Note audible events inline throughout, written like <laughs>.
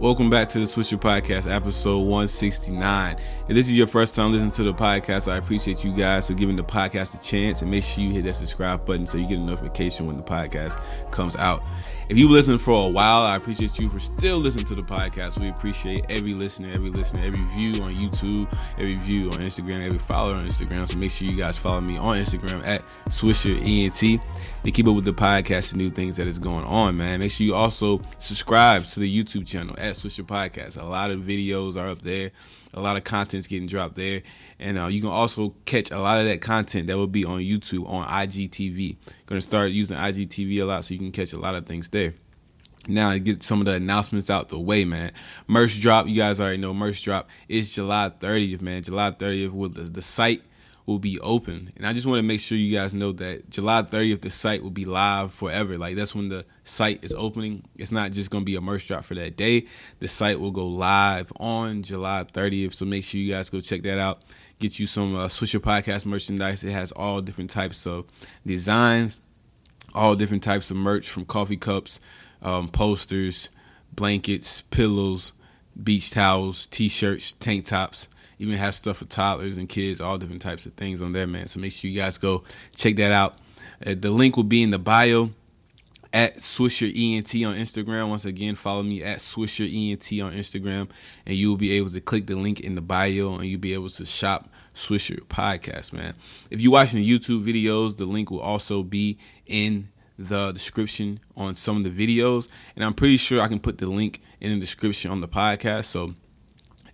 Welcome back to the Swisher Podcast, episode 169. If this is your first time listening to the podcast, I appreciate you guys for giving the podcast a chance and make sure you hit that subscribe button so you get a notification when the podcast comes out. If you've listened for a while, I appreciate you for still listening to the podcast. We appreciate every listener, every listener, every view on YouTube, every view on Instagram, every follower on Instagram. So make sure you guys follow me on Instagram at Swisher ENT to keep up with the podcast and new things that is going on, man. Make sure you also subscribe to the YouTube channel at Swisher Podcast. A lot of videos are up there. A lot of content's getting dropped there, and uh, you can also catch a lot of that content that will be on YouTube on IGTV. Going to start using IGTV a lot, so you can catch a lot of things there. Now to get some of the announcements out the way, man. Merch drop, you guys already know merch drop is July 30th, man. July 30th with the, the site will be open. And I just want to make sure you guys know that July 30th, the site will be live forever. Like that's when the site is opening. It's not just going to be a merch drop for that day. The site will go live on July 30th. So make sure you guys go check that out. Get you some uh, Swisher Podcast merchandise. It has all different types of designs, all different types of merch from coffee cups, um, posters, blankets, pillows, beach towels, t-shirts, tank tops even have stuff for toddlers and kids, all different types of things on there, man. So make sure you guys go check that out. Uh, the link will be in the bio at Swisher ENT on Instagram. Once again, follow me at Swisher ENT on Instagram, and you will be able to click the link in the bio and you'll be able to shop Swisher Podcast, man. If you're watching the YouTube videos, the link will also be in the description on some of the videos, and I'm pretty sure I can put the link in the description on the podcast. So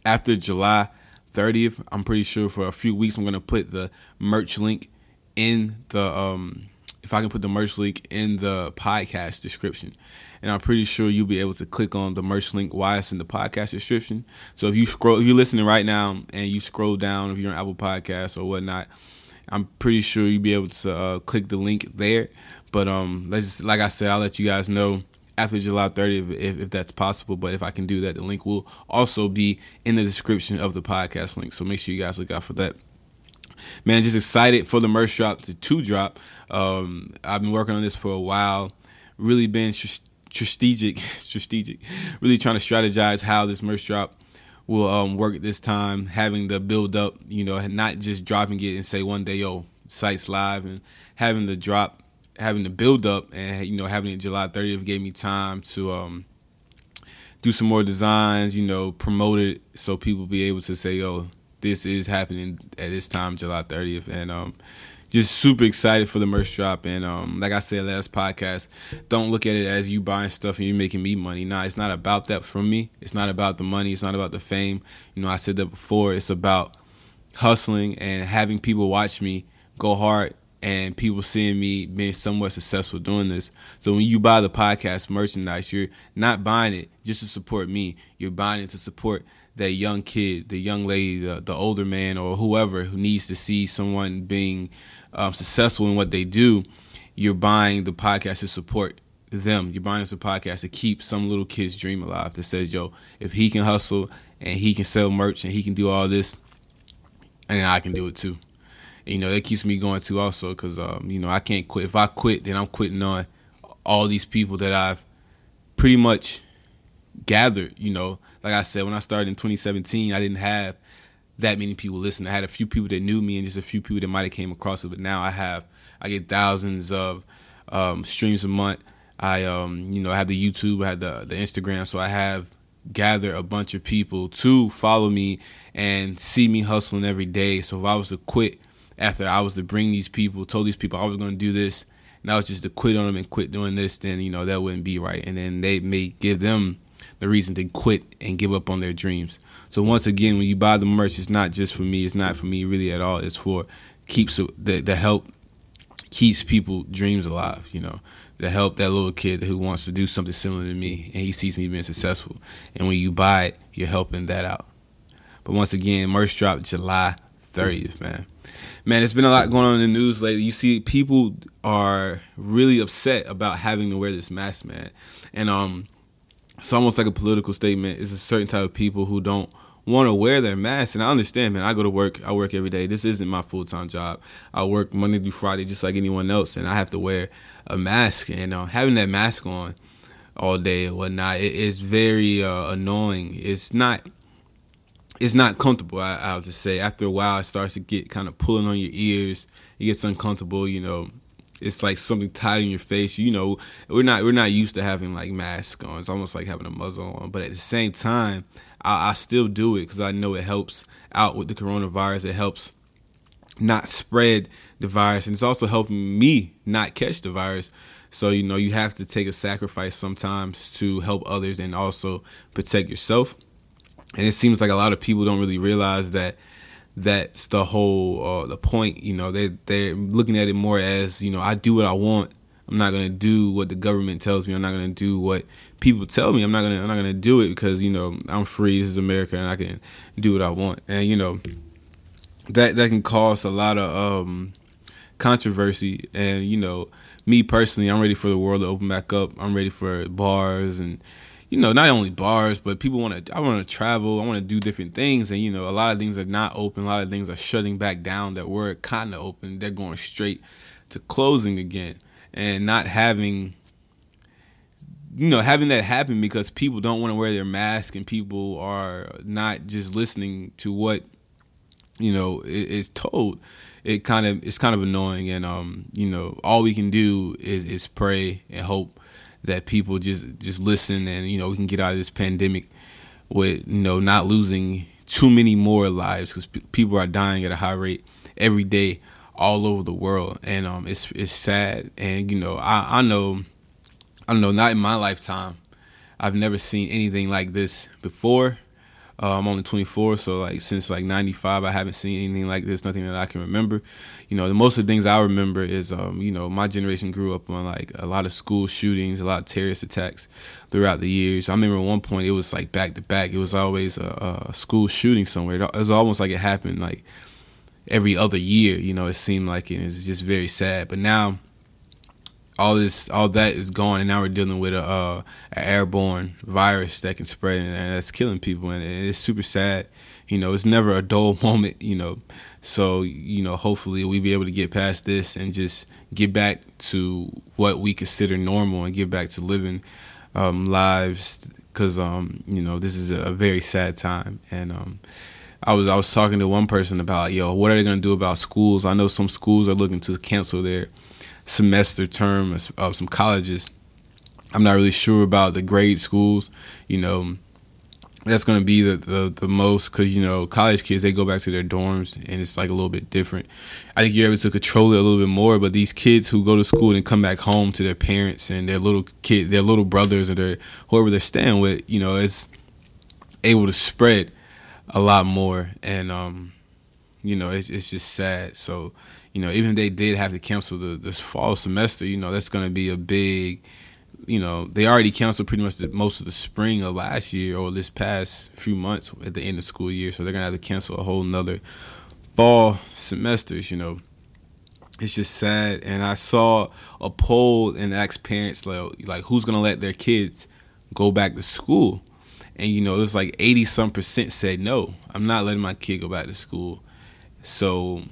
after July 30th. I'm pretty sure for a few weeks I'm gonna put the merch link in the um if I can put the merch link in the podcast description. And I'm pretty sure you'll be able to click on the merch link while it's in the podcast description. So if you scroll if you're listening right now and you scroll down if you're on Apple Podcasts or whatnot, I'm pretty sure you'll be able to uh, click the link there. But um let's just, like I said, I'll let you guys know after July 30th if, if that's possible. But if I can do that, the link will also be in the description of the podcast link. So make sure you guys look out for that. Man, just excited for the merch drop, the two drop. Um, I've been working on this for a while. Really been strategic, <laughs> strategic. Really trying to strategize how this merch drop will um, work this time. Having the build up, you know, not just dropping it and say one day, yo, site's live, and having the drop having the build up and you know having it July 30th gave me time to um, do some more designs, you know, promote it so people be able to say, "Oh, this is happening at this time, July 30th," and um, just super excited for the merch drop. And um, like I said last podcast, don't look at it as you buying stuff and you making me money. Nah, it's not about that for me. It's not about the money. It's not about the fame. You know, I said that before. It's about hustling and having people watch me go hard and people seeing me being somewhat successful doing this. So when you buy the podcast merchandise, you're not buying it just to support me. You're buying it to support that young kid, the young lady, the, the older man, or whoever who needs to see someone being um, successful in what they do. You're buying the podcast to support them. You're buying us a podcast to keep some little kid's dream alive that says, yo, if he can hustle and he can sell merch and he can do all this, and I can do it too you know that keeps me going too also because um, you know I can't quit. If I quit, then I'm quitting on all these people that I've pretty much gathered. You know, like I said, when I started in 2017, I didn't have that many people listening. I had a few people that knew me and just a few people that might have came across it. But now I have, I get thousands of um, streams a month. I, um, you know, I have the YouTube, I have the the Instagram, so I have gathered a bunch of people to follow me and see me hustling every day. So if I was to quit after I was to bring these people, told these people I was going to do this, and I was just to quit on them and quit doing this, then you know that wouldn't be right, and then they may give them the reason to quit and give up on their dreams. So once again, when you buy the merch, it's not just for me. It's not for me really at all. It's for keeps the the help keeps people dreams alive. You know, to help that little kid who wants to do something similar to me, and he sees me being successful. And when you buy it, you're helping that out. But once again, merch drop July 30th, man man, it's been a lot going on in the news lately. You see, people are really upset about having to wear this mask, man, and um, it's almost like a political statement. It's a certain type of people who don't want to wear their mask, and I understand, man. I go to work, I work every day. This isn't my full time job. I work Monday through Friday, just like anyone else, and I have to wear a mask. And uh, having that mask on all day or whatnot. It, it's very uh, annoying. It's not. It's not comfortable. I, I'll just say. After a while, it starts to get kind of pulling on your ears. It gets uncomfortable. You know, it's like something tied in your face. You know, we're not we're not used to having like masks on. It's almost like having a muzzle on. But at the same time, I, I still do it because I know it helps out with the coronavirus. It helps not spread the virus, and it's also helping me not catch the virus. So you know, you have to take a sacrifice sometimes to help others and also protect yourself. And it seems like a lot of people don't really realize that that's the whole uh, the point. You know, they they're looking at it more as you know, I do what I want. I'm not gonna do what the government tells me. I'm not gonna do what people tell me. I'm not gonna I'm not gonna do it because you know I'm free. This is America, and I can do what I want. And you know that that can cause a lot of um, controversy. And you know, me personally, I'm ready for the world to open back up. I'm ready for bars and you know, not only bars, but people want to. I want to travel. I want to do different things, and you know, a lot of things are not open. A lot of things are shutting back down that were kind of open. They're going straight to closing again, and not having, you know, having that happen because people don't want to wear their mask, and people are not just listening to what, you know, is told. It kind of it's kind of annoying, and um, you know, all we can do is, is pray and hope that people just just listen and you know we can get out of this pandemic with you know not losing too many more lives because p- people are dying at a high rate every day all over the world. And um it's it's sad. And you know I I know I don't know not in my lifetime I've never seen anything like this before uh, I'm only 24, so like since like 95, I haven't seen anything like this, nothing that I can remember. You know, the most of the things I remember is, um, you know, my generation grew up on like a lot of school shootings, a lot of terrorist attacks throughout the years. I remember at one point it was like back to back. It was always a, a school shooting somewhere. It was almost like it happened like every other year. You know, it seemed like it. It's just very sad. But now all this all that is gone and now we're dealing with a, uh, an airborne virus that can spread and, that's killing people and it's super sad. You know it's never a dull <laughs> moment you know. So you know hopefully we be able to get past this and just get back to what we consider normal and get back to living um, lives because um, you know this is a very sad time. And um, I was I was talking to one person about yo what are they gonna do about schools? I know some schools are looking to cancel their semester term of some colleges. I'm not really sure about the grade schools. You know, that's going to be the, the, the most because, you know, college kids, they go back to their dorms and it's like a little bit different. I think you're able to control it a little bit more, but these kids who go to school and come back home to their parents and their little kid, their little brothers or their whoever they're staying with, you know, it's able to spread a lot more. And, um, you know, it's, it's just sad. So, you know, even if they did have to cancel the this fall semester, you know, that's going to be a big, you know, they already canceled pretty much the, most of the spring of last year or this past few months at the end of school year, so they're going to have to cancel a whole nother fall semesters. You know, it's just sad. And I saw a poll and asked parents like, like who's going to let their kids go back to school. And you know, it was like eighty some percent said no. I'm not letting my kid go back to school. So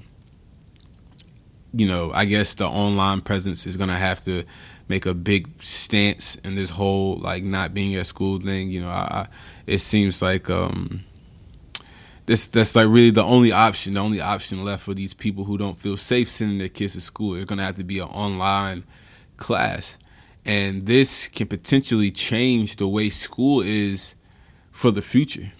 you know, I guess the online presence is gonna have to make a big stance in this whole like not being at school thing. You know, I, I it seems like um, this that's like really the only option. The only option left for these people who don't feel safe sending their kids to school is gonna have to be an online class, and this can potentially change the way school is for the future.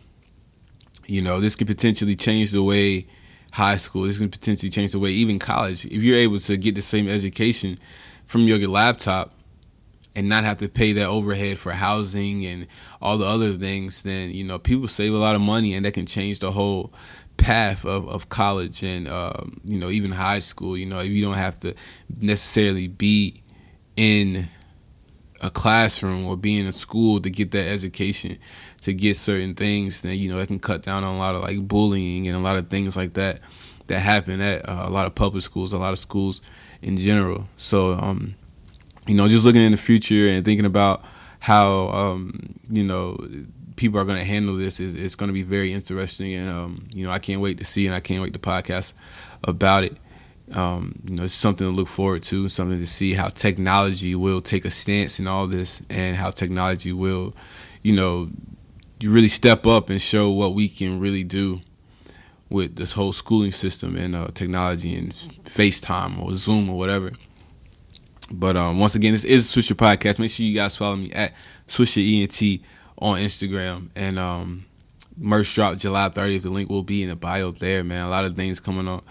You know, this could potentially change the way high school. This can potentially change the way even college. If you're able to get the same education from your laptop and not have to pay that overhead for housing and all the other things, then you know people save a lot of money, and that can change the whole path of, of college and um, you know even high school. You know if you don't have to necessarily be in a classroom or be in school to get that education to get certain things, that you know that can cut down on a lot of like bullying and a lot of things like that that happen at uh, a lot of public schools, a lot of schools in general. So, um, you know, just looking in the future and thinking about how um, you know people are going to handle this is it's going to be very interesting, and um, you know, I can't wait to see and I can't wait to podcast about it. Um, you know, it's something to look forward to, something to see how technology will take a stance in all this, and how technology will, you know, you really step up and show what we can really do with this whole schooling system and uh, technology and FaceTime or Zoom or whatever. But um, once again, this is Swisher Podcast. Make sure you guys follow me at Swisher ENT on Instagram and um, merch drop July 30th. The link will be in the bio there, man. A lot of things coming on,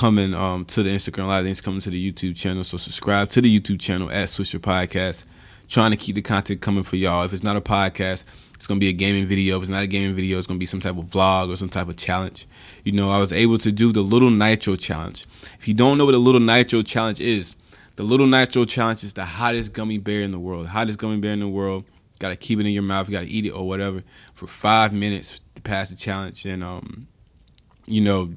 coming um, to the Instagram. A lot of things coming to the YouTube channel. So subscribe to the YouTube channel at Swisher Podcast. Trying to keep the content coming for y'all. If it's not a podcast, it's gonna be a gaming video. If it's not a gaming video, it's gonna be some type of vlog or some type of challenge. You know, I was able to do the Little Nitro Challenge. If you don't know what a Little Nitro Challenge is, the Little Nitro Challenge is the hottest gummy bear in the world. hottest gummy bear in the world. Got to keep it in your mouth. You got to eat it or whatever for five minutes to pass the challenge, and um, you know,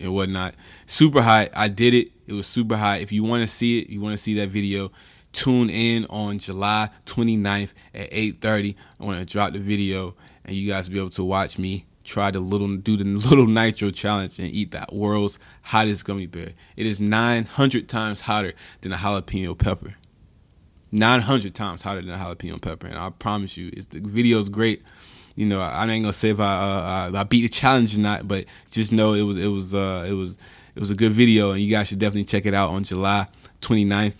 and whatnot. Super hot. I did it. It was super hot. If you want to see it, you want to see that video. Tune in on July 29th at 8:30. I want to drop the video, and you guys will be able to watch me try the little do the <laughs> little nitro challenge and eat that world's hottest gummy bear. It is 900 times hotter than a jalapeno pepper. 900 times hotter than a jalapeno pepper, and I promise you, it's the video's great. You know, I ain't gonna say if I uh, I beat the challenge or not, but just know it was it was uh, it was it was a good video, and you guys should definitely check it out on July 29th.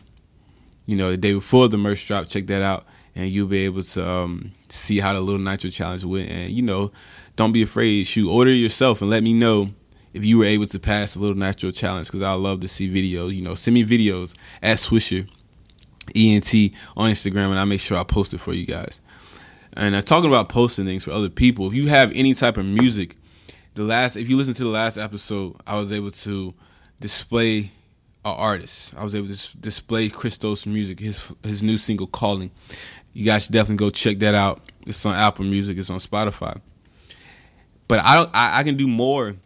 You know, the day before the merch drop, check that out, and you'll be able to um, see how the little nitro challenge went. And you know, don't be afraid. Shoot, order yourself and let me know if you were able to pass the little nitro challenge because I love to see videos. You know, send me videos at Swisher ENT on Instagram, and I make sure I post it for you guys. And uh, talking about posting things for other people, if you have any type of music, the last if you listen to the last episode, I was able to display an artist. I was able to display Christos' music, his his new single "Calling." You guys should definitely go check that out. It's on Apple Music. It's on Spotify. But I don't. I, I can do more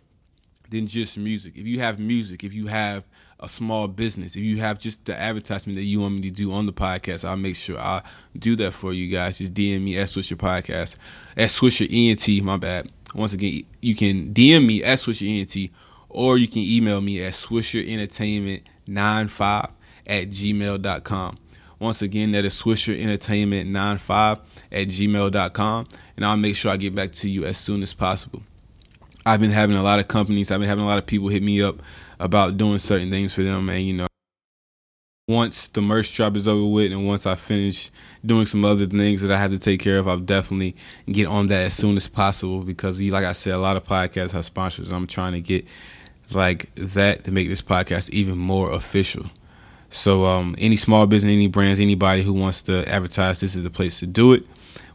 than just music. If you have music, if you have a small business, if you have just the advertisement that you want me to do on the podcast, I'll make sure I do that for you guys. Just DM me at Swisher Podcast, at Swisher ENT, my bad. Once again, you can DM me at Swisher ENT, or you can email me at Swisher Entertainment 95 at gmail.com. Once again, that is Swisher Entertainment 95 at gmail.com, and I'll make sure I get back to you as soon as possible. I've been having a lot of companies, I've been having a lot of people hit me up about doing certain things for them, and you know, once the merch drop is over with, and once I finish doing some other things that I have to take care of, I'll definitely get on that as soon as possible because, like I said, a lot of podcasts have sponsors. I'm trying to get like that to make this podcast even more official. So, um, any small business, any brands, anybody who wants to advertise, this is the place to do it.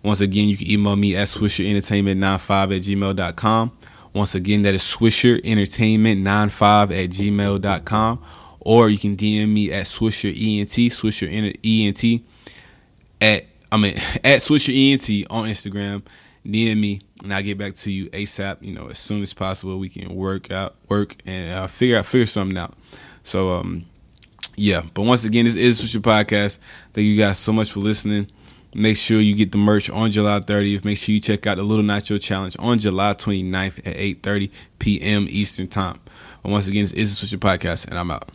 Once again, you can email me at swisherentertainment95 at gmail.com. Once again, that is swisherentertainment95 at gmail.com. Or you can DM me at Swisher ENT, Swisher ENT at I mean <laughs> at Swisher ENT on Instagram. DM me and I'll get back to you ASAP. You know, as soon as possible. We can work out, work and uh, figure out, figure something out. So, um, yeah. But once again, this is Swisher Podcast. Thank you guys so much for listening. Make sure you get the merch on July 30th. Make sure you check out the Little Nitro Challenge on July 29th at 8:30 p.m. Eastern Time. Once again, this is the Swisher Podcast, and I'm out.